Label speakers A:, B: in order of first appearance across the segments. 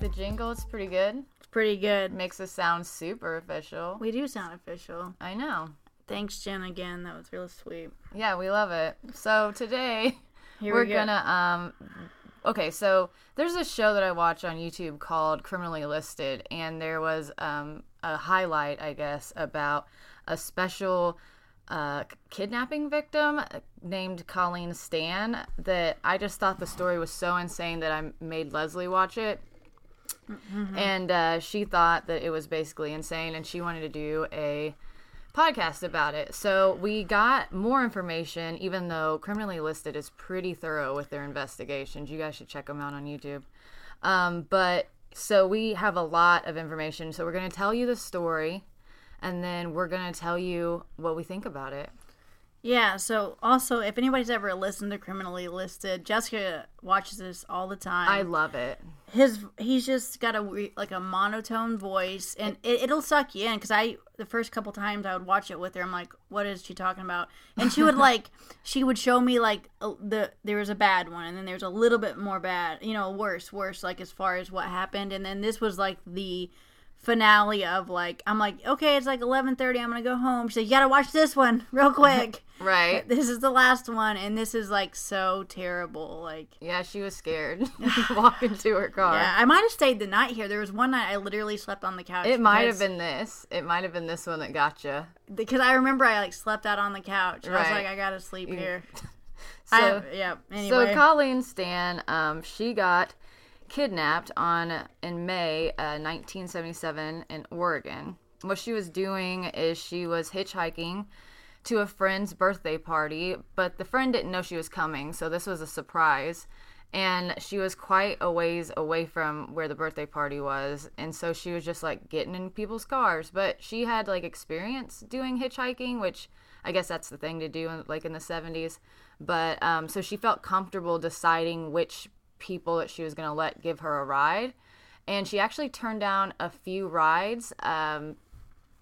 A: guys still like the jingle? It's pretty good.
B: It's pretty good.
A: Makes us sound super official.
B: We do sound official.
A: I know.
B: Thanks, Jen, again. That was really sweet.
A: Yeah, we love it. So today
B: Here
A: we're
B: we go.
A: gonna um okay so there's a show that i watch on youtube called criminally listed and there was um a highlight i guess about a special uh, kidnapping victim named colleen stan that i just thought the story was so insane that i made leslie watch it and uh, she thought that it was basically insane and she wanted to do a podcast about it. So we got more information, even though Criminally Listed is pretty thorough with their investigations. You guys should check them out on YouTube. Um, but so we have a lot of information. So we're going to tell you the story and then we're going to tell you what we think about it.
B: Yeah, so also, if anybody's ever listened to Criminally Listed, Jessica watches this all the time.
A: I love it.
B: his he's just got a like a monotone voice and it, it'll suck you in because i the first couple times i would watch it with her i'm like what is she talking about and she would like she would show me like a, the there was a bad one and then there's a little bit more bad you know worse worse like as far as what happened and then this was like the finale of like i'm like okay it's like 11.30 i'm gonna go home she's like you gotta watch this one real quick
A: Right.
B: this is the last one and this is like so terrible like
A: Yeah, she was scared walking to her car.
B: Yeah, I might have stayed the night here. There was one night I literally slept on the couch.
A: It might have been this. It might have been this one that got you.
B: because I remember I like slept out on the couch. I was like, I gotta sleep here.
A: So,
B: I, yeah. Anyway,
A: So Colleen Stan, um, she got kidnapped on in May uh, 1977 in Oregon. What she was doing is she was hitchhiking to a friend's birthday party, but the friend didn't know she was coming, so this was a surprise. And she was quite a ways away from where the birthday party was, and so she was just like getting in people's cars. But she had like experience doing hitchhiking, which I guess that's the thing to do, in, like in the 70s. But um, so she felt comfortable deciding which people that she was going to let give her a ride. And she actually turned down a few rides um,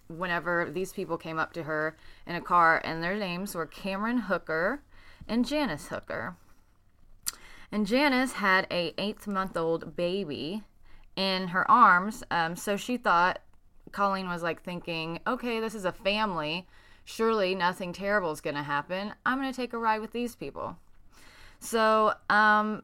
A: whenever these people came up to her in a car, and their names were Cameron Hooker and Janice Hooker. And Janice had a eighth month old baby in her arms, um, so she thought Colleen was like thinking, okay, this is a family. Surely nothing terrible is going to happen. I'm going to take a ride with these people. So, um,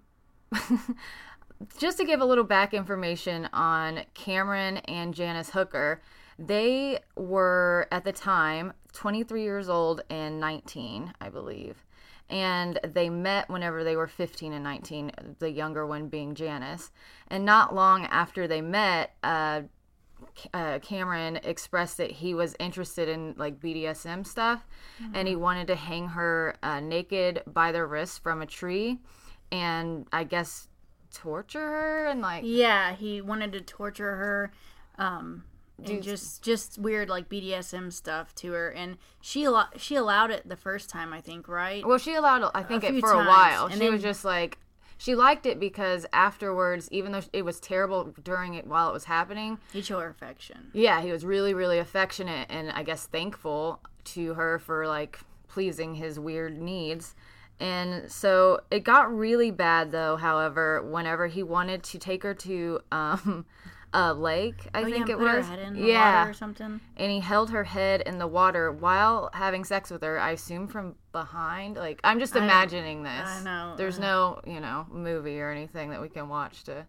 A: just to give a little back information on Cameron and Janice Hooker, they were at the time 23 years old and 19, I believe. And they met whenever they were 15 and 19, the younger one being Janice. And not long after they met, uh, uh, Cameron expressed that he was interested in like BDSM stuff, and he wanted to hang her uh, naked by their wrists from a tree, and I guess torture her and like
B: yeah, he wanted to torture her, um, and just just weird like BDSM stuff to her, and she allo- she allowed it the first time, I think, right?
A: well, she allowed I think it
B: few
A: for a while.
B: and
A: She was just like she liked it because afterwards, even though it was terrible during it while it was happening,
B: He showed her affection.
A: yeah, he was really, really affectionate and I guess thankful to her for like pleasing his weird needs. And so it got really bad though, however, whenever he wanted to take her to um a lake, I
B: Oh,
A: think
B: yeah,
A: it was.
B: head in the
A: yeah.
B: water or something.
A: And he held her head in the water while having sex with her, I assume from behind. Like I'm just imagining this.
B: I know,
A: There's
B: uh.
A: no, you know, movie or anything that we can watch to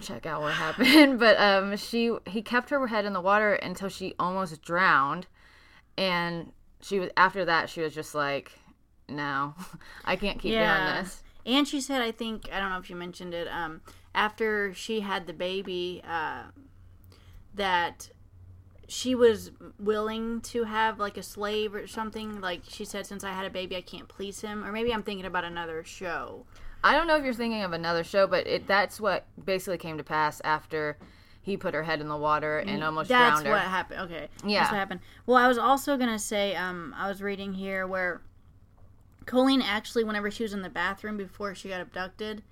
A: check out what happened but um she he kept her head in the water until she almost drowned and she was after that she was just like no i can't keep
B: Yeah.
A: doing this
B: And she said, I think I don't know if you mentioned it. Um, after she had the baby, uh, that she was willing to have like a slave or something. Like she said, since I had a baby, I can't please him. Or maybe I'm thinking about another show.
A: i don't know if you're thinking of another show but it that's what basically came to pass after he put her head in the water and almost
B: That's
A: drowned her That's
B: what happened. Okay,
A: Yeah.
B: that's what happened. Well, I was also gonna say, um, I was reading here where Colleen actually, whenever she was in the bathroom before she got abducted,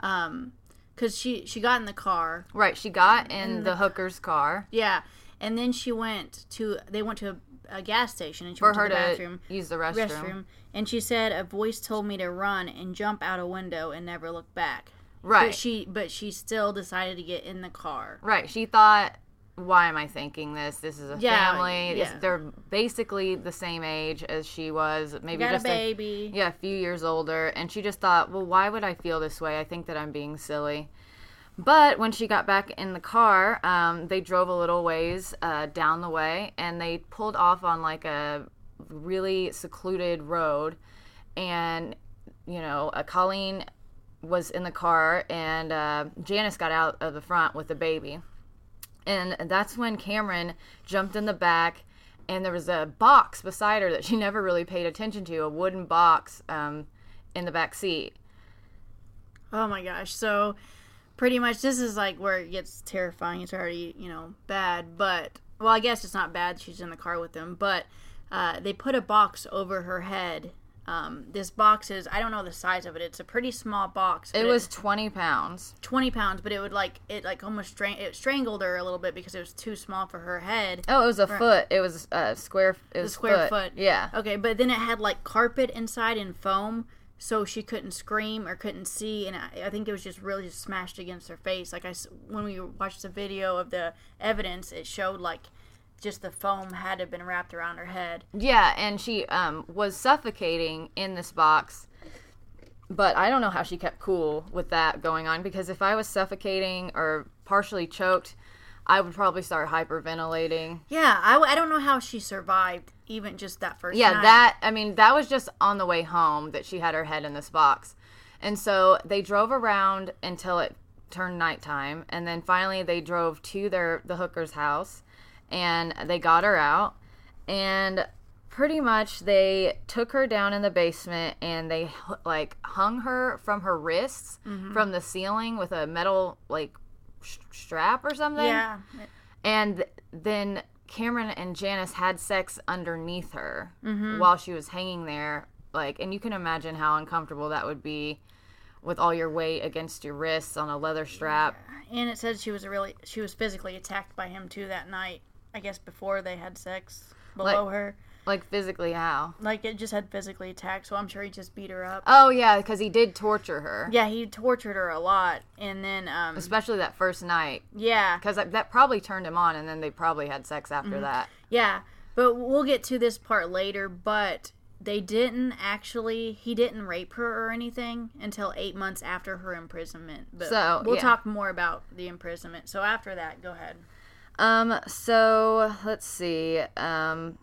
B: um, because she she got in the car,
A: right she got in the hooker's car
B: yeah, and then she went to they went to a, a gas station and she
A: for
B: went
A: her
B: to the
A: to
B: bathroom.
A: use the restroom.
B: Restroom, and she said a voice told me to run and jump out a window and never look back.
A: Right.
B: But she but she still decided to get in the car.
A: Right. She thought, why am I thinking this? This is a
B: Yeah,
A: family.
B: Yeah.
A: They're basically the same age as she was, maybe
B: Got a
A: just
B: baby.
A: yeah, a few years older. And she just thought, well, why would I feel this way? I think that I'm being silly. But when she got back in the car, um, they drove a little ways uh, down the way and they pulled off on like a really secluded road. And, you know, uh, Colleen was in the car and uh, Janice got out of the front with the baby. And that's when Cameron jumped in the back, and there was a box beside her that she never really paid attention to a wooden box um, in the back seat.
B: Oh my gosh. So pretty much this is like where it gets terrifying. It's already, you know, bad, but well, I guess it's not bad. She's in the car with them, but uh, they put a box over her head. Um, this box is I don't know the size of it. It's a pretty small box.
A: It was 20 pounds.
B: 20 pounds, but it would like it like almost strang- it strangled her a little bit because it was too small for her head.
A: Oh, it was a foot. It was a square. It was
B: square
A: foot.
B: foot.
A: Yeah.
B: Okay, but then it had like carpet inside and foam, so she couldn't scream or couldn't see, and I, I think it was just really just smashed against her face. Like I when we watched the video of the evidence, it showed like just the foam had to have been wrapped around her head.
A: Yeah, and she um, was suffocating in this box. But I don't know how she kept cool with that going on because if I was suffocating or partially choked, I would probably start hyperventilating.
B: Yeah, I, I don't know how she survived even just that first.
A: Yeah,
B: night.
A: that I mean, that was just on the way home that she had her head in this box. And so they drove around until it turned nighttime, and then finally they drove to their the hooker's house and they got her out and pretty much they took her down in the basement and they like hung her from her wrists from the ceiling with a metal like sh- strap or something
B: Yeah,
A: and then Cameron and Janice had sex underneath her
B: Mm-hmm.
A: while she was hanging there. Like, and you can imagine how uncomfortable that would be with all your weight against your wrists on a leather strap.
B: and it said she was a really she was physically attacked by him too that night. I guess before they had sex below
A: Like-
B: her.
A: Like, physically, how?
B: Like it just had physically attacked, so I'm sure he just beat her up.
A: Oh, yeah, because he did torture her,
B: Yeah, he tortured her a lot, and then um,
A: especially that first night.
B: yeah,
A: Because that, that probably turned him on, and then they probably had sex after
B: Mm-hmm.
A: that.
B: yeah. But we'll get to this part later. But they didn't actually. He didn't rape her or anything until eight months after her imprisonment. But
A: So,
B: we'll
A: yeah.
B: talk more about the imprisonment. So after that, go ahead.
A: Um, so let's see. Um,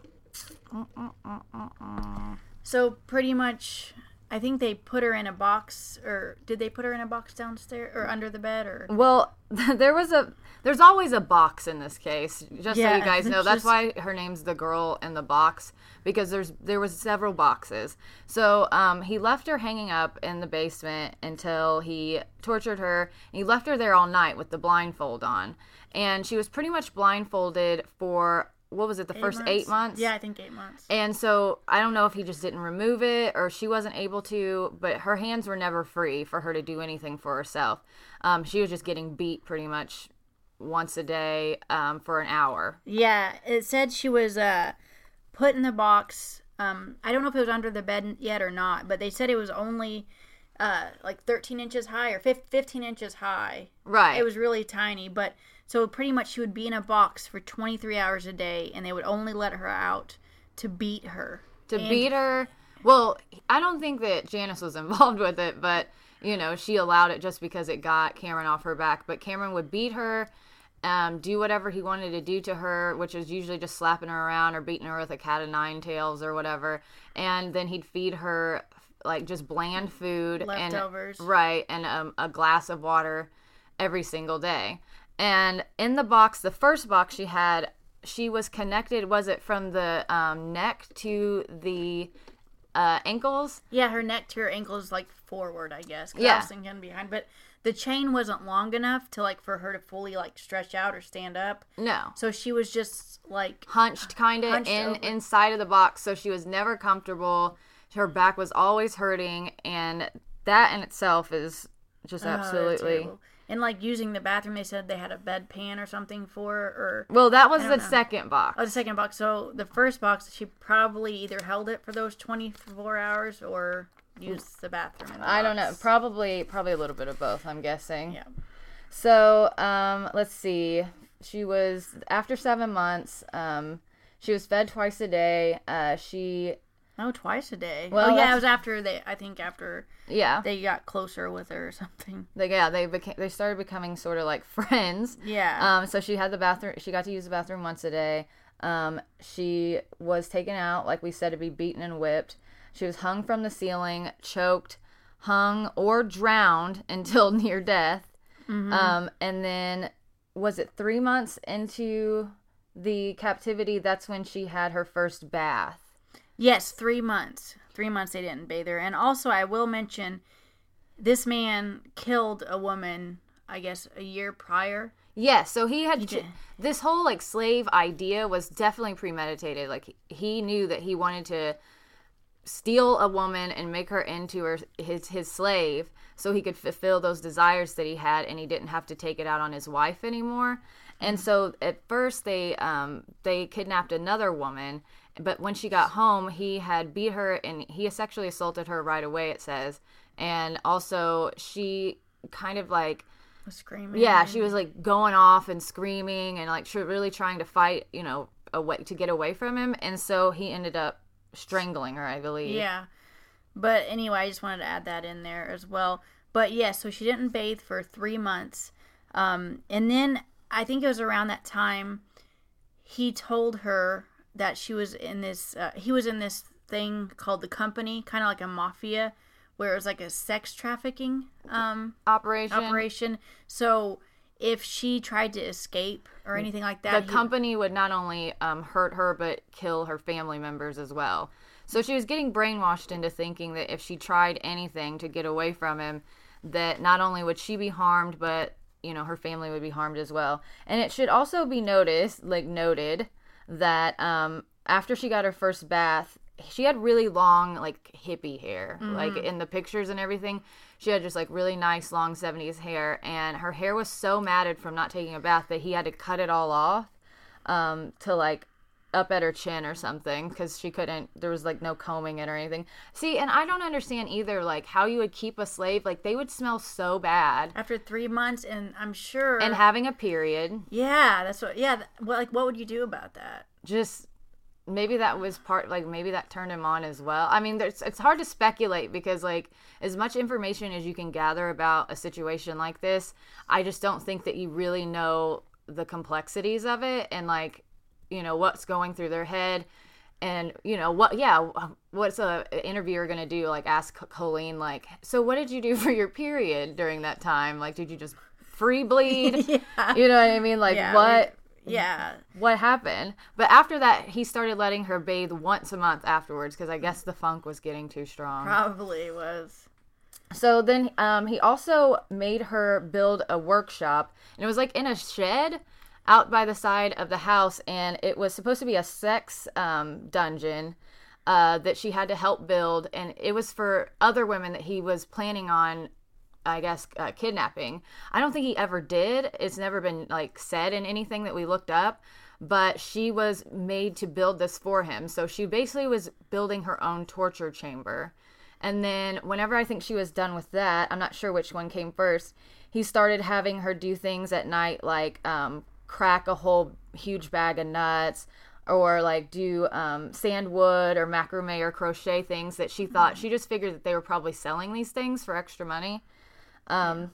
B: So pretty much, I think they put her in a box, or did they put her in a box downstairs or under the bed, or
A: Well, there was a there's always a box in this case. Just so you guys know, that's
B: just-
A: why her name's the girl in the box because there's there was several boxes. So um, he left her hanging up in the basement until he tortured her. He left her there all night with the blindfold on, and she was pretty much blindfolded for what was it the first eight months?
B: Yeah, I think eight months.
A: And so I don't know if he just didn't remove it or she wasn't able to, but her hands were never free for her to do anything for herself. Um, she was just getting beat pretty much once a day um, for an hour.
B: Yeah, it said she was uh, put in the box. Um, I don't know if it was under the bed yet or not, but they said it was only uh, like 13 inches high or 15 inches high.
A: Right.
B: It was really tiny, but so pretty much she would be in a box for 23 hours a day, and they would only let her out to beat her.
A: to
B: And-
A: beat her. Well, I don't think that Janice was involved with it, but you know, she allowed it just because it got Cameron off her back. But Cameron would beat her, um, do whatever he wanted to do to her, which was usually just slapping her around or beating her with a cat of nine tails or whatever. And then he'd feed her like just bland food
B: Leftovers.
A: and right, and um, a glass of water every single day. And in the box, the first box she had, she was connected. Was it from the um, neck to the uh, ankles?
B: Yeah, her neck to her ankles like forward, I guess. I
A: Yeah.
B: was thinking behind, but the chain wasn't long enough to like for her to fully like stretch out or stand up.
A: No,
B: So she was just like
A: hunched kind of in
B: over.
A: inside of the box, so she was never comfortable. Her back was always hurting, and that in itself is just
B: oh,
A: absolutely.
B: and like using the bathroom. They said they had a bedpan or something for her, or
A: well, that was the
B: know.
A: second box.
B: oh, the second box. So the first box, she probably either held it for those twenty four hours or use the bathroom. The
A: I don't know. Probably probably a little bit of both. I'm guessing.
B: Yeah.
A: So um, let's see. She was after seven months. Um, she was fed twice a day. Uh, she
B: Oh, twice a day.
A: Well,
B: oh yeah, it was after they. I think after
A: yeah
B: they got closer with her or something.
A: they yeah they became they started becoming sort of like friends.
B: Yeah.
A: Um, so she had the bathroom. She got to use the bathroom once a day. Um, she was taken out, like we said, to be beaten and whipped. She was hung from the ceiling, choked, hung, or drowned until near death. Um, and then, was it three months into the captivity? That's when she had her first bath.
B: Yes, three months. Three months they didn't bathe her. And also, I will mention, this man killed a woman. I guess a year prior.
A: Yes, so he had
B: did.
A: this whole like slave idea was definitely premeditated. Like he knew that he wanted to steal a woman and make her into her, his his slave so he could fulfill those desires that he had and he didn't have to take it out on his wife anymore. And so at first they um they kidnapped another woman, but when she got home, he had beat her and he sexually assaulted her right away it says. And also she kind of like
B: Was screaming.
A: yeah, she was like going off and screaming and like she really trying to fight, you know, away to get away from him, and so he ended up strangling her, I believe.
B: Yeah. But anyway, I just wanted to add that in there as well. But yeah, so she didn't bathe for three months. Um, and then I think it was around that time he told her that she was in this, uh, he was in this thing called the company, kind of like a mafia, where it was like a sex trafficking um,
A: Operation.
B: operation. So if she tried to escape or anything like
A: the
B: that, he-
A: company would not only um, hurt her but kill her family members as well. So she was getting brainwashed into thinking that if she tried anything to get away from him, that not only would she be harmed, but you know her family would be harmed as well. And it should also be noticed, like noted, that um, after she got her first bath, she had really long, like hippie hair, like in the pictures and everything. She had just like really nice long 70s hair, and her hair was so matted from not taking a bath that he had to cut it all off um, to like up at her chin or something because she couldn't there was like no combing it or anything. See and i don't understand either like how you would keep a slave like they would smell so bad.
B: After three months, and I'm sure,
A: and having a period.
B: Yeah, that's what, yeah, well, like what would you do about that?
A: just maybe that was part like maybe that turned him on as well. I mean there's it's hard to speculate because like as much information as you can gather about a situation like this i just don't think that you really know the complexities of it and like you know what's going through their head. And you know what yeah what's a interviewer gonna do? Like ask colleen like so what did you do for your period during that time? Like did you just free bleed?
B: Yeah.
A: you know what i mean? Like
B: Yeah,
A: what
B: Yeah,
A: what happened. But after that, he started letting her bathe once a month afterwards because I guess the funk was getting too strong.
B: probably was.
A: So then um, he also made her build a workshop, and it was like in a shed out by the side of the house, and it was supposed to be a sex um, dungeon. Uh, that she had to help build, and it was for other women that he was planning on I guess uh, kidnapping. I don't think he ever did. It's never been like said in anything that we looked up, but she was made to build this for him. So she basically was building her own torture chamber. And then whenever I think she was done with that, I'm not sure which one came first. He started having her do things at night like um, crack a whole huge bag of nuts or like do um, sandwood or macrame or crochet things that she thought she just figured that they were probably selling these things for extra money. Um,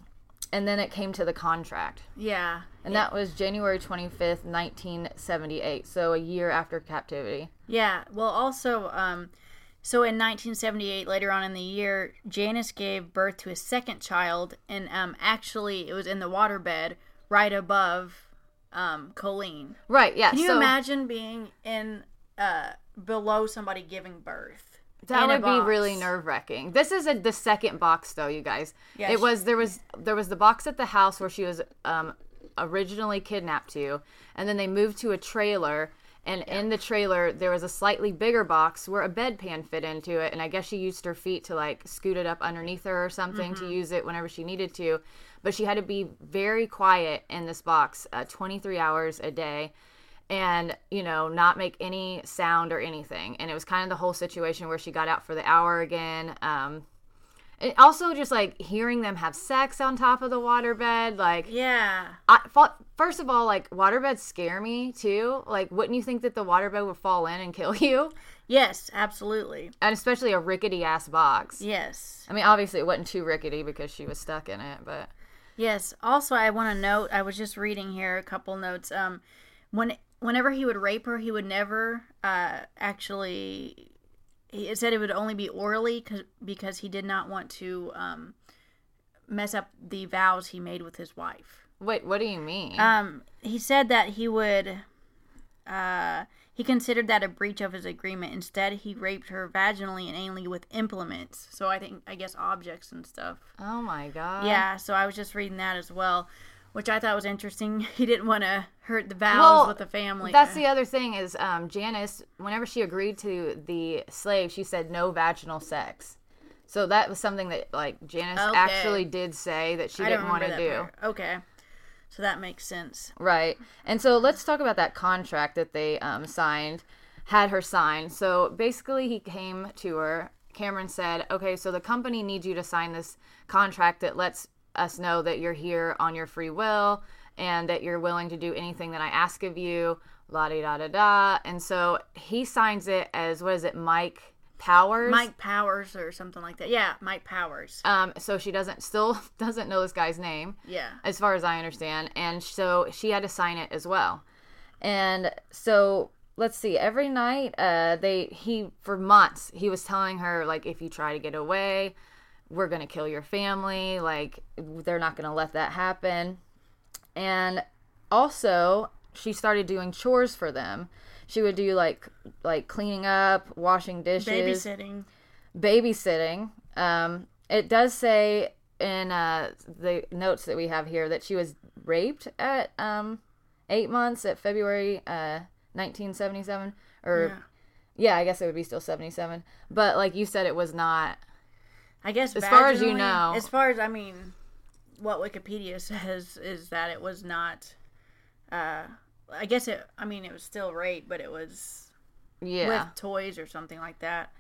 A: and then it came to the contract,
B: Yeah,
A: and that was January 25th, 1978, so a year after captivity.
B: yeah. Well, also, um, so in 1978, later on in the year, Janice gave birth to a second child, and um, actually, it was in the waterbed right above um, Colleen.
A: Right, yeah.
B: Can you
A: so
B: imagine being in uh, below somebody giving birth?
A: That would be really nerve wracking. This is a, the second box, though, you guys.
B: Yeah,
A: it
B: she-
A: was there was there was the box at the house where she was um, originally kidnapped to, and then they moved to a trailer. And in the trailer, there was a slightly bigger box where a bedpan fit into it, and I guess she used her feet to like scoot it up underneath her or something
B: Mm-hmm.
A: to use it whenever she needed to. But she had to be very quiet in this box, uh, 23 hours a day. And you know not make any sound or anything and it was kind of the whole situation where she got out for the hour again um and also just like hearing them have sex on top of the waterbed like
B: Yeah.
A: I, first of all like waterbeds scare me too like wouldn't you think that the waterbed would fall in and kill you
B: Yes, absolutely.
A: and especially a rickety ass box
B: Yes.
A: i mean obviously it wasn't too rickety because she was stuck in it but
B: Yes. Also, I want to note. I was just reading here a couple notes. Um, when whenever he would rape her, he would never uh actually. He said it would only be orally cause, because he did not want to um mess up the vows he made with his wife.
A: wait what do you mean
B: Um, he said that he would. Uh, he considered that a breach of his agreement. Instead, he raped her vaginally and anally with implements. So I think, I guess, objects and stuff.
A: oh my god
B: Yeah, so I was just reading that as well, which I thought was interesting. He didn't want to hurt the vows
A: Well,
B: with the family.
A: That's the other thing is um, Janice. Whenever she agreed to the slave, she said no vaginal sex. So that was something that like Janice
B: Okay.
A: actually did say that she
B: I
A: didn't want to do.
B: part. Okay, so that makes sense.
A: Right. And so let's talk about that contract that they um, signed, had her sign. So basically, he came to her. Cameron said, okay, so the company needs you to sign this contract that lets us know that you're here on your free will and that you're willing to do anything that I ask of you, la di da da da. And so he signs it as, what is it, Mike Powers?
B: Mike Powers or something like that. Yeah, Mike Powers.
A: Um, so she doesn't, still doesn't know this guy's name
B: Yeah.
A: as far as I understand. And so she had to sign it as well. And so let's see, every night, uh, they he for months he was telling her like, if you try to get away, we're gonna kill your family. Like they're not gonna let that happen. And also, she started doing chores for them. She would do like like cleaning up, washing dishes,
B: Babysitting.
A: babysitting. Um, it does say in uh, the notes that we have here that she was raped at um, eight months at February uh, 1977. Or,
B: Yeah.
A: yeah. I guess it would be still 77. But like you said, it was not.
B: I guess
A: As far as you know.
B: As far as I mean, what Wikipedia says is that it was not. Uh, I guess it. I mean, it was still rape, but it was
A: Yeah.
B: with toys or something like that.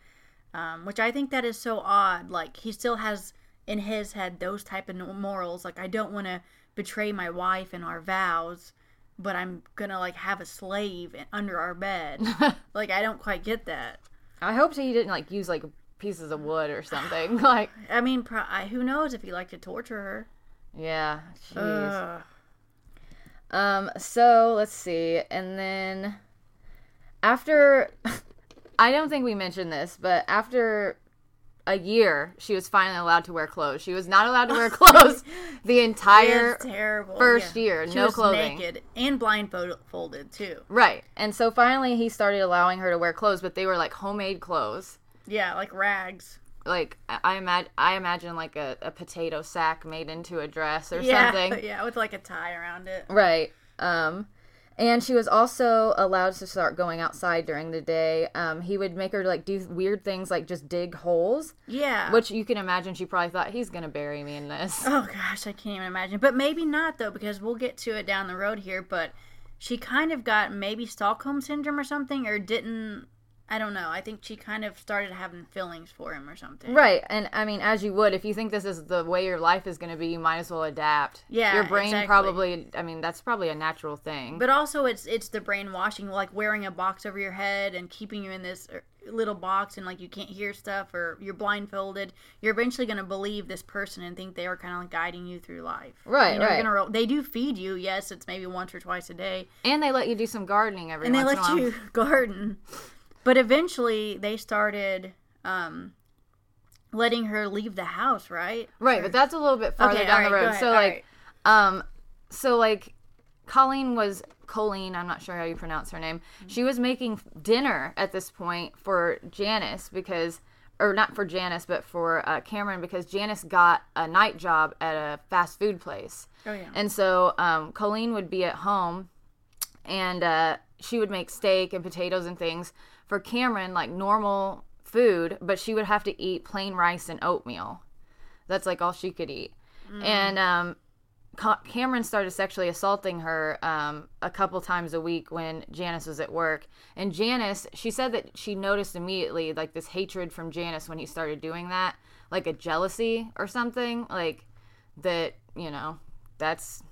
B: Um, which I think that is so odd. Like he still has in his head those type of morals. Like I don't want to betray my wife and our vows, but I'm gonna like have a slave under our bed. like I don't quite get that.
A: I hope he didn't like use like pieces of wood or something. like,
B: I mean, pro- I, who knows if he liked to torture her?
A: yeah. Jeez. Um, so let's see. And then after I don't think we mentioned this, but after a year, she was finally allowed to wear clothes. She was not allowed to wear clothes the entire first year,
B: She
A: no
B: was
A: clothing.
B: naked and blindfolded too.
A: Right. And so finally he started allowing her to wear clothes, but they were like homemade clothes.
B: Yeah, like rags.
A: Like I, imagine I imagine like a, a potato sack made into a dress or
B: Yeah,
A: something.
B: yeah, with like a tie around it.
A: Right. Um, and she was also allowed to start going outside during the day. Um, he would make her like do weird things like just dig holes,
B: Yeah.
A: which you can imagine she probably thought he's gonna bury me in this.
B: Oh gosh, I can't even imagine. But maybe not though, because we'll get to it down the road here. But she kind of got maybe Stockholm syndrome or something, or didn't. I don't know. I think she kind of started having feelings for him or something.
A: Right. And I mean, as you would, if you think this is the way your life is gonna be, you might as well adapt.
B: Yeah,
A: Your brain
B: exactly.
A: probably. I mean, that's probably a natural thing.
B: But also, it's it's the brainwashing, like wearing a box over your head and keeping you in this er, little box, and like you can't hear stuff, or you're blindfolded. You're eventually going to believe this person and think they are kind of like guiding you through life.
A: Right,
B: You know,
A: right.
B: They do feed you. Yes, it's maybe once or twice a day,
A: and they let you do some gardening every
B: and they let
A: in a while.
B: you garden. But eventually, they started um, letting her leave the house. Right.
A: Right, but that's a little bit farther
B: Okay,
A: down
B: all
A: the road.
B: ahead,
A: So like,
B: right.
A: um, so like, Colleen was Colleen. I'm not sure how you pronounce her name. She was making dinner at this point for Janice because, or not for Janice, but for uh, Cameron because Janice got a night job at a fast food place.
B: Oh yeah.
A: And so um, Colleen would be at home and uh, she would make steak and potatoes and things for Cameron, like normal food, but she would have to eat plain rice and oatmeal. That's like all she could eat. And um, Ca- Cameron started sexually assaulting her um, a couple times a week when Janice was at work. And Janice, she said that she noticed immediately like this hatred from Janice when he started doing that, like a jealousy or something, like that, you know, that's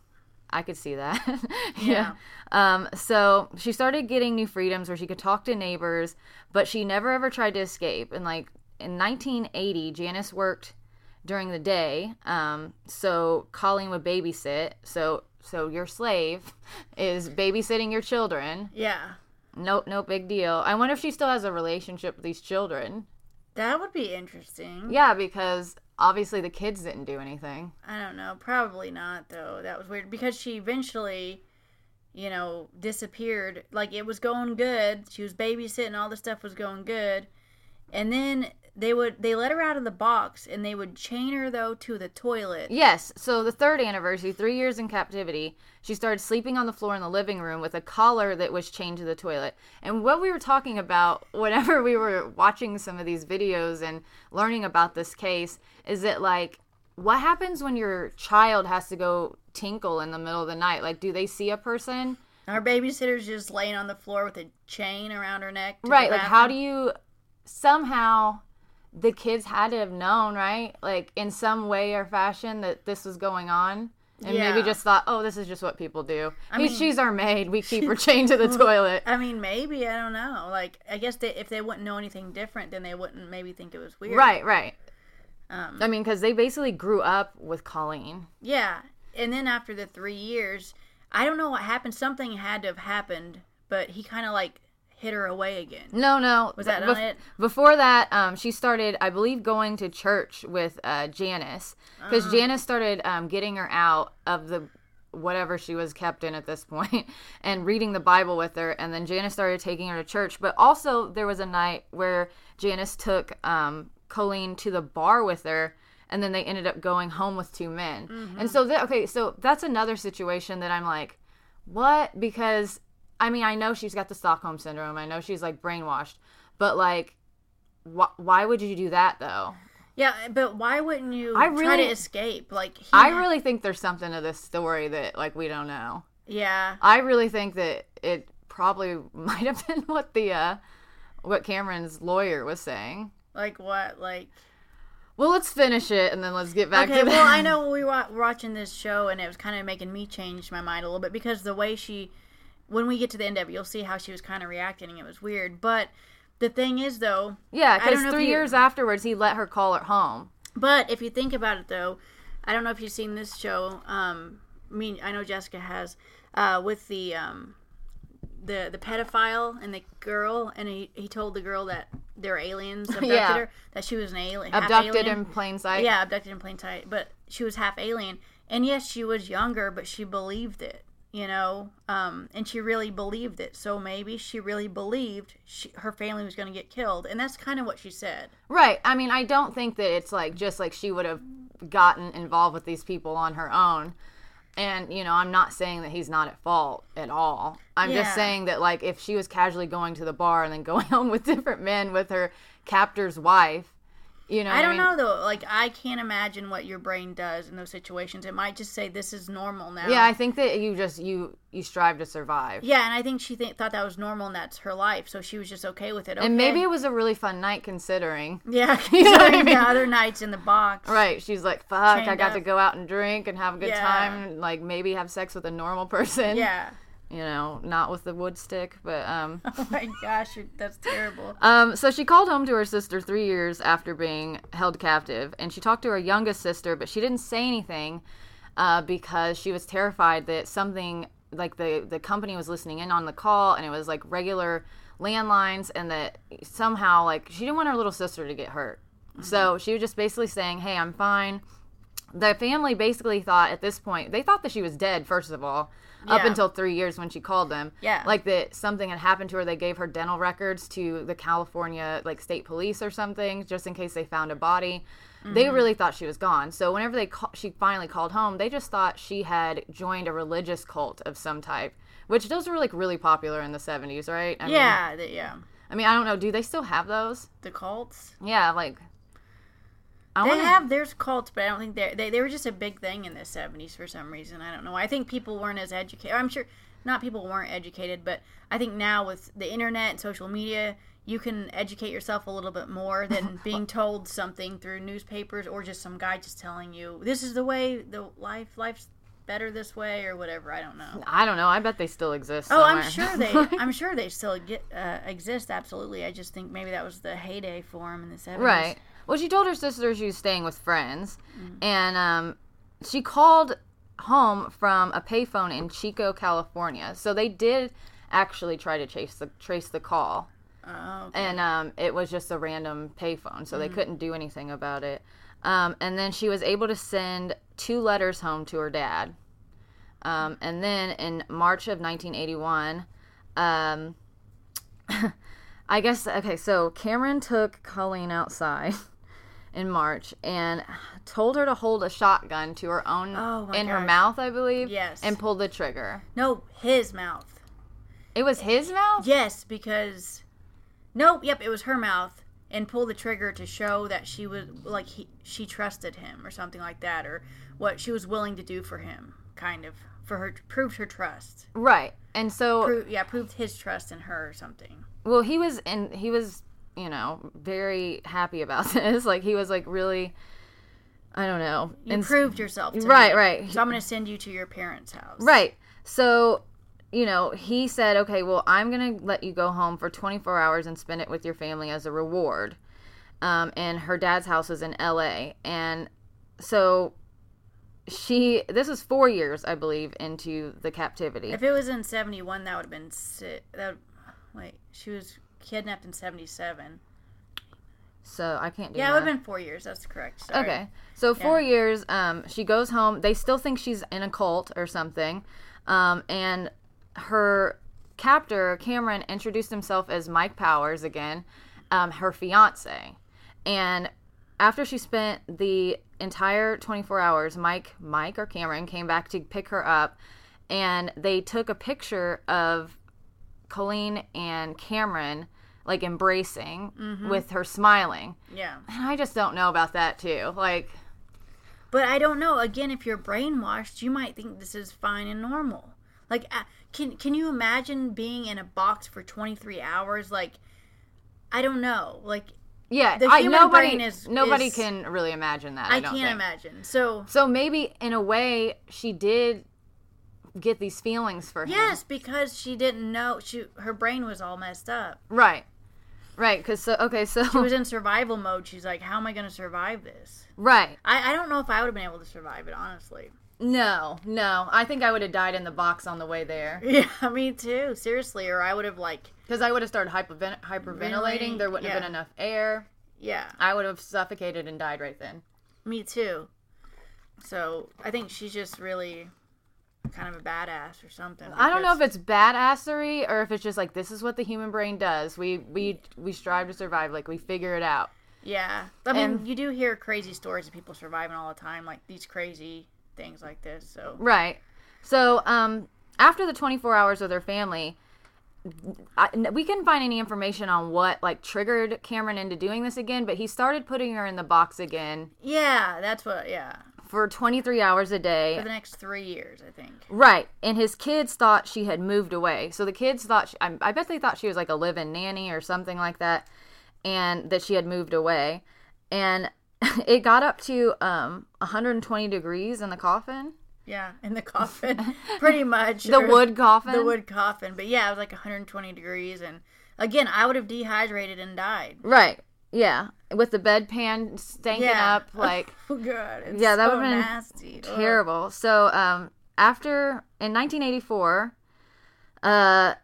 A: I could see that. yeah. Um, so she started getting new freedoms where she could talk to neighbors, but she never ever tried to escape. And like in 1980, Janice worked during the day. Um, so Colleen would babysit. So so your slave is babysitting your children.
B: Yeah.
A: No no big deal. I wonder if she still has a relationship with these children.
B: That would be interesting.
A: Yeah, because obviously the kids didn't do anything.
B: I don't know. Probably not, though. That was weird because she eventually, you know, disappeared. Like it was going good. She was babysitting. All the stuff was going good, and then they would they let her out of the box and they would chain her though to the toilet.
A: Yes. So the third anniversary, three years in captivity, she started sleeping on the floor in the living room with a collar that was chained to the toilet. And what we were talking about whenever we were watching some of these videos and learning about this case is that like what happens when your child has to go tinkle in the middle of the night? Like do they see a person?
B: Our babysitter's just laying on the floor with a chain around her neck.
A: Right, like how do you somehow the kids had to have known, right? Like in some way or fashion that this was going on. And maybe just thought, oh, this is just what people do.
B: I mean-
A: she's our maid. We keep her chained to the toilet.
B: I mean, maybe I don't know. Like, I guess they, if they wouldn't know anything different, then they wouldn't maybe think it was weird.
A: Right, right.
B: Um,
A: I mean, because they basically grew up with Colleen.
B: Yeah, and then after the three years, I don't know what happened. Something had to have happened, but he kind of like hid her away again.
A: No, no.
B: Was that
A: bef-
B: on it?
A: Before that, um, she started, I believe, going to church with uh, Janice because
B: Uh-huh.
A: Janice started um, getting her out of the whatever she was kept in at this point and reading the Bible with her. And then Janice started taking her to church. But also, there was a night where Janice took um, Colleen to the bar with her. And then they ended up going home with two men.
B: Mm-hmm.
A: And so, that, okay, so that's another situation that I'm like, what? Because I mean, I know she's got the Stockholm syndrome. I know she's like brainwashed, but like, wh- why would you do that though?
B: Yeah, but why wouldn't you
A: I
B: try
A: really-
B: to escape? Like, he,
A: I really think there's something to this story that like we don't know.
B: yeah,
A: I really think that it probably might have been what the uh, what Cameron's lawyer was saying.
B: like what? Like,
A: Well, let's finish it and then let's get back
B: okay,
A: to
B: well,
A: that.
B: I know we were watching this show, and it was kind of making me change my mind a little bit because the way she, when we get to the end of it, you'll see how she was kind of reacting. It was weird, but the thing is, though,
A: Yeah, because three
B: you-
A: years afterwards, he let her call her home.
B: But if you think about it, though, I don't know if you've seen this show. Um, I mean, I know Jessica has uh, with the um, the the pedophile and the girl, and he, he told the girl that they're aliens abducted
A: Yeah.
B: her, that she was an alien,
A: Abducted
B: alien.
A: in plain sight.
B: yeah, abducted in plain sight, but she was half alien. And yes, she was younger, but she believed it, you know, um, and she really believed it. So maybe she really believed she, her family was going to get killed, and that's kind of what she said.
A: Right. I mean, I don't think that it's like just like she would have gotten involved with these people on her own. And, you know, I'm not saying that he's not at fault at all. I'm
B: Yeah.
A: just saying that, like, if she was casually going to the bar and then going home with different men with her captor's wife, you know,
B: I don't
A: mean?
B: know though. Like I can't imagine what your brain does in those situations. It might just say this is normal now.
A: Yeah, I think that you just, you, you strive to survive.
B: yeah, and I think she th- thought that was normal and that's her life, so she was just okay with it.
A: And maybe it was a really fun night considering.
B: yeah,
A: You know I mean?
B: the other nights in the box.
A: Right. She's like, fuck, I
B: Chained
A: got to go out and drink and have a good
B: Yeah.
A: time and, like, maybe have sex with a normal person.
B: Yeah.
A: You know, not with the wood stick, but, um,.
B: Oh my gosh, that's terrible.
A: Um, so she called home to her sister three years after being held captive, and she talked to her youngest sister, but she didn't say anything uh, because she was terrified that something like the the company was listening in on the call, and it was like regular landlines, and that somehow like she didn't want her little sister to get hurt. So she was just basically saying, "Hey, I'm fine." The family basically thought at this point they thought that she was dead. First of all, up until three years when she called them,
B: Yeah.
A: like that something had happened to her. They gave her dental records to the California like state police or something, just in case they found a body. They
B: Mm-hmm.
A: really thought she was gone. So whenever they ca- she finally called home, they just thought she had joined a religious cult of some type, which those were like really popular in the seventies, right? I Mean,
B: Yeah, the, yeah.
A: I mean, I don't know. Do they still have those?
B: The cults.
A: Yeah, like I
B: They
A: to
B: have there's cults, but I don't think they're, they they were just a big thing in the '70s for some reason. I don't know. I think people weren't as educated. I'm sure not people weren't educated, but I think now with the internet and social media, you can educate yourself a little bit more than being told something through newspapers or just some guy just telling you this is the way the life life's better this way or whatever. I don't know.
A: I don't know. I bet they still exist.
B: Oh, I'm sure they. I'm sure they still get uh, exist. Absolutely. I just think maybe that was the heyday for them in the '70s.
A: Right. Well, she told her sister she was staying with friends, and um, she called home from a payphone in Chico, California. So they did actually try to chase the trace the call,
B: Oh, okay.
A: and um, it was just a random payphone, so they couldn't do anything about it. Um, and then she was able to send two letters home to her dad. Um, and then in March of 1981, um, I guess okay. So Cameron took Colleen outside in March and told her to hold a shotgun to her own
B: Oh
A: in her mouth, I believe.
B: Yes.
A: And pulled the trigger.
B: no, his mouth.
A: It was his mouth.
B: Yes, because nope, yep, it was her mouth, and pull the trigger to show that she was like he, she trusted him or something like that, or what she was willing to do for him, kind of for her proved her trust.
A: Right. And so,
B: Pro- yeah, proved his trust in her or something.
A: well, he was and he was, you know, very happy about this. Like he was like really, I don't know.
B: You
A: and
B: proved yourself.
A: Right,
B: me,
A: right.
B: So I'm going to send you to your parents' house.
A: Right. So, you know, he said, okay, well, I'm going to let you go home for 24 hours and spend it with your family as a reward. Um, and her dad's house is in LA. And so she, this was four years, I believe, into the captivity.
B: If it was in '71, that would have been si- that. Would, wait, she was kidnapped in '77.
A: So I can't do
B: Yeah, it would have been four years. That's correct. Sorry.
A: Okay. So four years, um, she goes home. They still think she's in a cult or something. Um, and her captor, Cameron, introduced himself as Mike Powers again, um, her fiance. And after she spent the entire 24 hours, Mike, Mike or Cameron came back to pick her up, and they took a picture of Colleen and Cameron like embracing mm-hmm. with her smiling.
B: Yeah.
A: And I just don't know about that too. Like,
B: But I don't know. Again, if you're brainwashed, you might think this is fine and normal. Like, can can you imagine being in a box for 23 hours? Like, I don't know. Like,
A: yeah,
B: The
A: I
B: human
A: nobody
B: brain is-
A: nobody
B: is-
A: can really imagine that. I,
B: I, can't
A: think.
B: imagine. So,
A: So maybe in a way she did get these feelings for him.
B: yes, because she didn't know. She her brain was all messed up.
A: Right. Right. Because so okay. So
B: She was in survival mode. She's like, how am I going to survive this?
A: right.
B: I, I don't know if I would have been able to survive it, honestly.
A: No. No. I think I would have died in the box on the way there
B: Yeah, me too. Seriously, or I would have like,
A: because I would have started hyperven- hyperventilating. There wouldn't have been enough air.
B: yeah,
A: I would have suffocated and died right then.
B: me too. So I think she's just really kind of a badass or something.
A: I don't know if it's badassery or if it's just like this is what the human brain does. We we we strive to survive. Like we figure it out.
B: Yeah, I mean,
A: And-
B: you do hear crazy stories of people surviving all the time, like these crazy things like this. So
A: Right. So, um, after the 24 hours with her family, I, we couldn't find any information on what like triggered Cameron into doing this again. But he started putting her in the box again
B: yeah, that's what. Yeah,
A: for 23 hours a day.
B: for the next three years, I think.
A: Right. And his kids thought she had moved away. So the kids thought, she, I, I bet they thought she was like a live in nanny or something like that, and that she had moved away. And it got up to um, 120 degrees in the coffin,
B: Yeah, in the coffin, pretty much.
A: the wood coffin.
B: the wood coffin. But yeah, it was like 120 degrees, and again, I would have dehydrated and died.
A: Right. Yeah. With the bedpan stanking
B: Yeah.
A: up, like
B: Oh god, it's
A: Yeah, that
B: so
A: would've been
B: nasty. Ugh.
A: terrible. So, um, after in 1984, uh,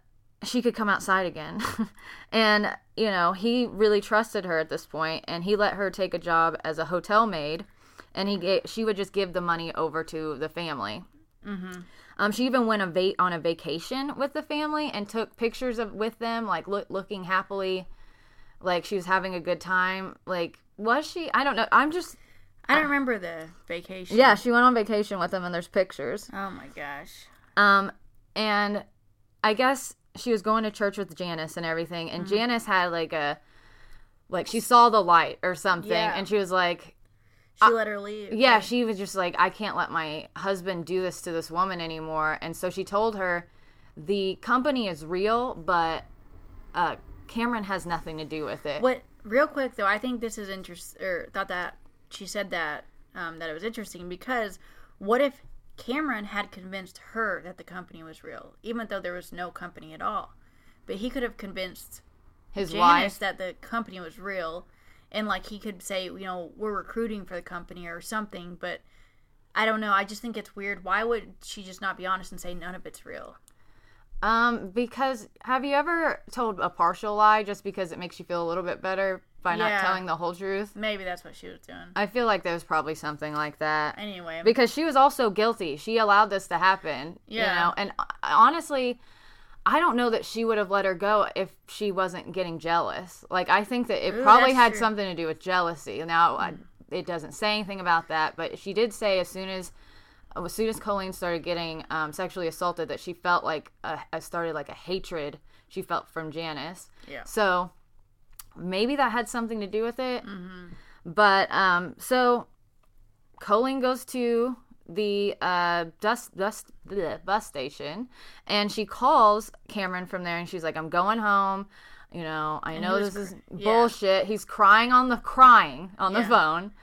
A: she could come outside again, and you know he really trusted her at this point, and he let her take a job as a hotel maid, and he gave, she would just give the money over to the family. Mm-hmm. Um, she even went a va- on a vacation with the family and took pictures of with them, like look, looking happily, like she was having a good time. Like was she? I don't know. I'm just
B: I don't remember the vacation.
A: yeah. She went on vacation with them, and there's pictures.
B: Oh my gosh.
A: Um, and I guess she was going to church with Janice and everything, and
B: Mm-hmm.
A: Janice had like a, like she saw the light or something,
B: Yeah.
A: and she was like,
B: She let her leave.
A: Yeah, she was just like, I can't let my husband do this to this woman anymore. And so she told her, the company is real, but uh, Cameron has nothing to do with it.
B: What real quick though, I think this is interesting. Or thought that she said that um, that it was interesting because what if Cameron had convinced her that the company was real, even though there was no company at all, but he could have convinced
A: His
B: Janice
A: wife.
B: that the company was real, and like he could say, you know, we're recruiting for the company or something, but. I don't know. I just think it's weird. Why would she just not be honest and say none of it's real?
A: Um, because have you ever told a partial lie just because it makes you feel a little bit better by not telling the whole truth?
B: Maybe that's what she was doing.
A: I feel like there's probably something like that.
B: Anyway,
A: because she was also guilty. She allowed this to happen. You
B: Yeah.
A: know, and uh, honestly, I don't know that she would have let her go if she wasn't getting jealous. Like I think that it
B: Ooh,
A: probably had
B: true.
A: something to do with jealousy. Now I, it doesn't say anything about that, but she did say as soon as as soon as Colleen started getting um, sexually assaulted that she felt like a, a started like a hatred she felt from Janice.
B: Yeah.
A: So maybe that had something to do with it.
B: Mm-hmm.
A: But um, so Colleen goes to the uh, bus, bus, bleh, bus station and she calls Cameron from there and she's like, I'm going home. You know, I know
B: he was
A: this is
B: cr- yeah.
A: bullshit. He's crying on the crying on the phone.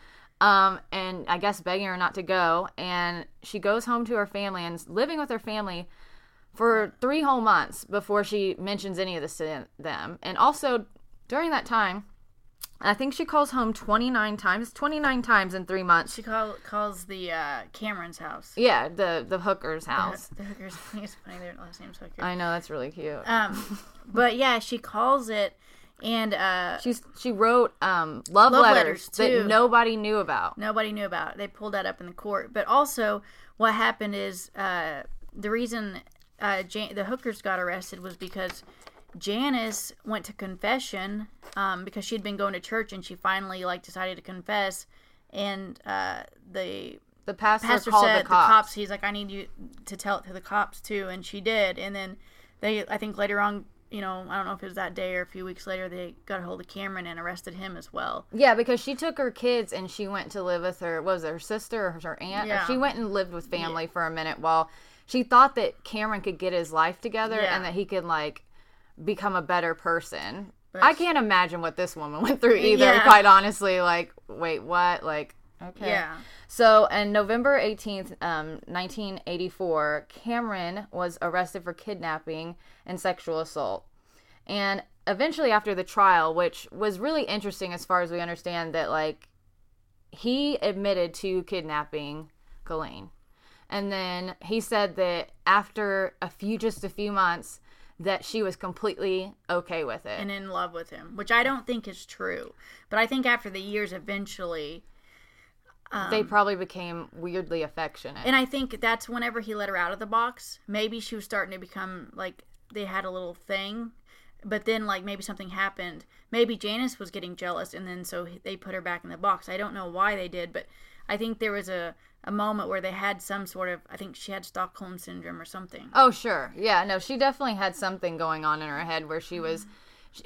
A: Um, and I guess begging her not to go. And she goes home to her family and is living with her family for three whole months before she mentions any of this to them. And also during that time, I think she calls home 29 times, 29 times in three months.
B: She call, calls the uh, Cameron's house.
A: Yeah, the the hooker's house.
B: The hookers. I think it's funny their last name's Hooker.
A: I know that's really cute.
B: Um, but yeah, she calls it, and uh,
A: She's she wrote um love,
B: Love
A: letters,
B: letters,
A: that nobody knew about.
B: nobody knew about. They pulled that up in the court. But also, what happened is uh, the reason uh, Jan- the hookers got arrested was because Janice went to confession um, because she had been going to church and she finally like decided to confess, and uh, the
A: The pastor,
B: pastor
A: called
B: said
A: the cops.
B: He's like, I need you to tell it to the cops too, and she did. And then they, I think later on, you know, I don't know if it was that day or a few weeks later, they got a hold of Cameron and arrested him as well.
A: Yeah, because she took her kids and she went to live with her. What was it, her sister or her aunt?
B: Yeah.
A: She went and lived with family for a minute while she thought that Cameron could get his life together
B: Yeah.
A: and that he could like become a better person.
B: But-
A: I can't imagine what this woman went through either.
B: Yeah.
A: Quite honestly, like, wait, what? Like, okay.
B: Yeah.
A: So, on November 18th, um, 1984, Cameron was arrested for kidnapping and sexual assault. And eventually, after the trial, which was really interesting as far as we understand that, like, he admitted to kidnapping Colleen. And then he said that after a few, just a few months, that she was completely okay with it.
B: And in love with him, which I don't think is true. But I think after the years, eventually,
A: they um, probably became weirdly affectionate.
B: and I think that's whenever he let her out of the box. Maybe she was starting to become like they had a little thing, but then like maybe something happened. Maybe Janice was getting jealous, and then so they put her back in the box. I don't know why they did, but I think there was a a moment where they had some sort of. I think she had Stockholm syndrome or something.
A: Oh, sure. Yeah, no, she definitely had something going on in her head where she was mm.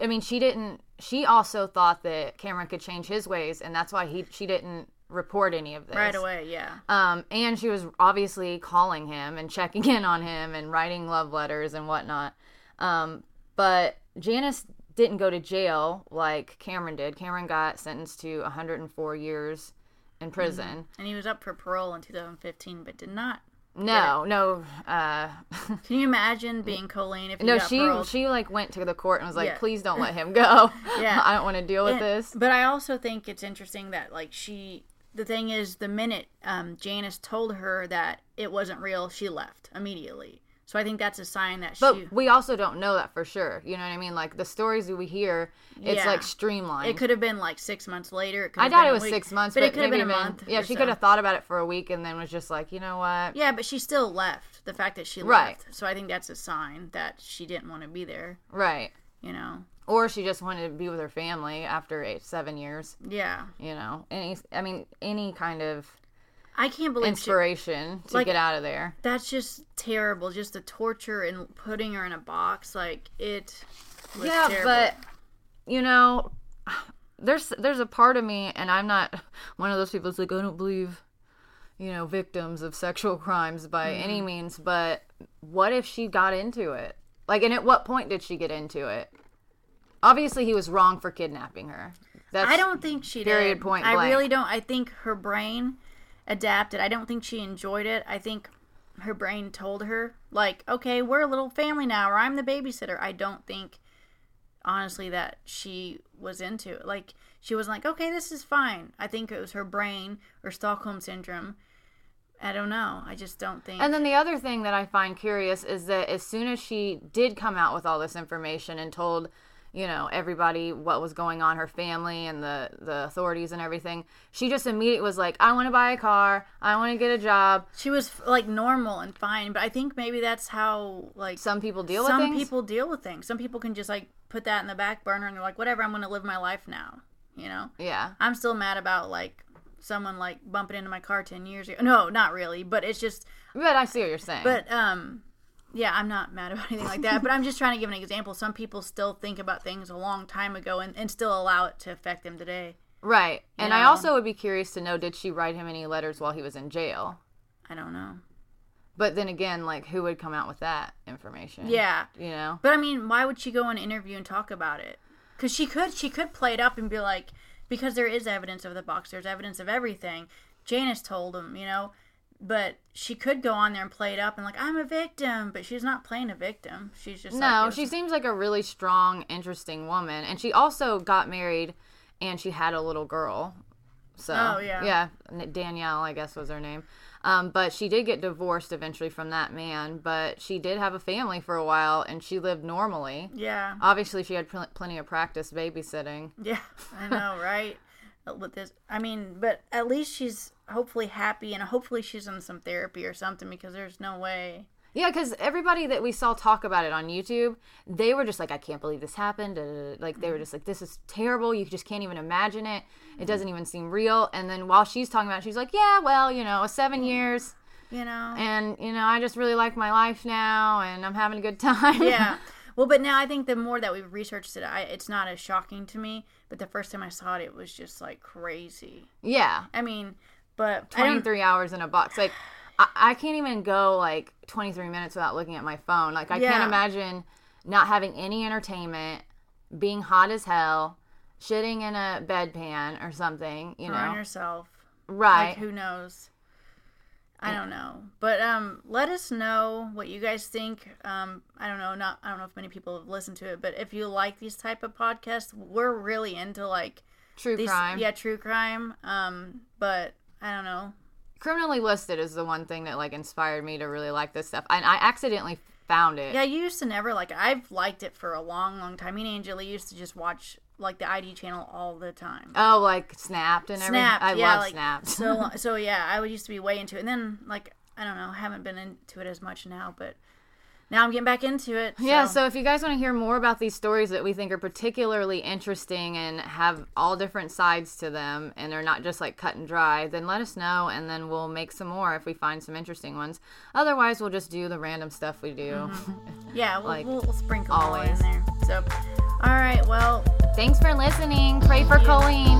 A: I mean, she didn't she also thought that Cameron could change his ways and that's why he she didn't report any of this.
B: Right away, yeah.
A: Um and she was obviously calling him and checking in on him and writing love letters and whatnot. Um but Janice didn't go to jail like Cameron did. Cameron got sentenced to 104 years in prison.
B: And he was up for parole in 2015, but did not.
A: No, no, uh,
B: Can you imagine being Colleen if you
A: no. She
B: paroled?
A: she like went to the court and was like,
B: Yeah.
A: "Please don't let him go.
B: Yeah.
A: I don't want to deal with this."
B: But I also think it's interesting that like she the thing is the minute um, Janice told her that it wasn't real, she left immediately. So I think that's a sign that
A: But
B: she But
A: we also don't know that for sure. You know what I mean? Like the stories that we hear, it's
B: Yeah.
A: like streamlined.
B: it could have been like six months later. It
A: I
B: have
A: thought it was
B: week,
A: six months,
B: but,
A: but,
B: it could have been a month.
A: Yeah, she
B: so.
A: could have thought about it for a week and then was just like, you know what?
B: Yeah, but she still left. The fact that she
A: Right.
B: left, so I think that's a sign that she didn't want to be there.
A: Right.
B: You know?
A: Or she just wanted to be with her family after eight, seven years.
B: Yeah,
A: You know, any. I mean, any kind of
B: I can't believe she,
A: inspiration to
B: Like-
A: get out of there.
B: that's just terrible. Just the torture and putting her in a box, like it. Was
A: yeah,
B: terrible.
A: but you know, there's there's a part of me, and I'm not one of those people that's like I don't believe, you know, victims of sexual crimes by mm-hmm. any means. But what if she got into it? Like, and at what point did she get into it? Obviously, he was wrong for kidnapping her. That's
B: I don't think she did
A: period,
B: did.
A: point
B: I
A: blank.
B: really don't. I think her brain adapted. I don't think she enjoyed it. I think her brain told her, like, okay, we're a little family now, or I'm the babysitter. I don't think, honestly, that she was into it. Like, she was like, okay, this is fine. I think it was her brain or Stockholm syndrome. I don't know. I just don't think.
A: And then the other thing that I find curious is that as soon as she did come out with all this information and told, you know, everybody what was going on, her family and the the authorities and everything, she just immediately was like, "I want to buy a car. I want to get a job."
B: she was like normal and fine, but I think maybe that's how like
A: Some people deal
B: some
A: with things.
B: people deal with things. Some people can just like put that in the back burner and they're like, whatever, I'm going to live my life now. You know,
A: yeah.
B: I'm still mad about like someone like bumping into my car 10 years ago. No, not really, but it's just,
A: But I see what you're saying.
B: but, um, yeah, I'm not mad about anything like that, but I'm just trying to give an example. Some people still think about things a long time ago and, and still allow it to affect them today.
A: right. And I also would be curious to know did she write him any letters while he was in jail?
B: I don't know.
A: But then again, like who would come out with that information?
B: Yeah.
A: You know?
B: But I mean, why would she go on an interview and talk about it? Because she could, she could play it up and be like, because there is evidence of the box, there's evidence of everything. Janice told him, you know, but she could go on there and play it up and like, I'm a victim, but she's not playing a victim. She's just
A: No,
B: like,
A: she seems like a really strong, interesting woman, and she also got married, and she had a little girl. So
B: Oh, yeah.
A: yeah, Danielle, I guess was her name. Um, but she did get divorced eventually from that man. But she did have a family for a while, and she lived normally.
B: yeah,
A: Obviously, she had pl- plenty of practice babysitting.
B: yeah, I know, right? With this, I mean, but at least she's hopefully happy and hopefully she's in some therapy or something because there's no way.
A: Yeah, because everybody that we saw talk about it on YouTube, they were just like, I can't believe this happened. Like, they were mm-hmm. just like, this is terrible. You just can't even imagine it. It doesn't even seem real. And then while she's talking about it, she's like, yeah, well, you know, seven years.
B: You know?
A: And, you know, I just really like my life now and I'm having a good time.
B: yeah. Well, but now I think the more that we've researched it, I, it's not as shocking to me. But the first time I saw it, it was just like crazy.
A: yeah.
B: I mean, but
A: 23 hours in a box. Like, I, I can't even go like 23 minutes without looking at my phone. Like, I
B: Yeah.
A: can't imagine not having any entertainment, being hot as hell, shitting in a bedpan or something, you
B: on
A: know?
B: yourself.
A: Right.
B: Like, who knows? Know. But um, let us know what you guys think. Um, I don't know. Not I don't know if many people have listened to it, but if you like these type of podcasts, we're really into like
A: True
B: these.
A: crime.
B: Yeah, true crime. Um, but I don't know.
A: Criminally Listed is the one thing that like inspired me to really like this stuff. And I accidentally found it.
B: Yeah, you used to never like it. I've liked it for a long, long time. Me and Angela used to just watch like the ID channel all the time.
A: Oh, like Snapped and everything. I
B: yeah,
A: love
B: like,
A: Snapped.
B: So so yeah, I would used to be way into it, and then like I don't know, haven't been into it as much now, but now I'm getting back into it.
A: Yeah, so if you guys want to hear more about these stories that we think are particularly interesting and have all different sides to them and they're not just like cut and dry, then let us know and then we'll make some more if we find some interesting ones. Otherwise, we'll just do the random stuff we do. Mm-hmm.
B: yeah, we'll,
A: like,
B: we'll, we'll sprinkle more in
A: always.
B: there. So, all right, well,
A: Thanks for listening. Pray for
B: you.
A: Colleen.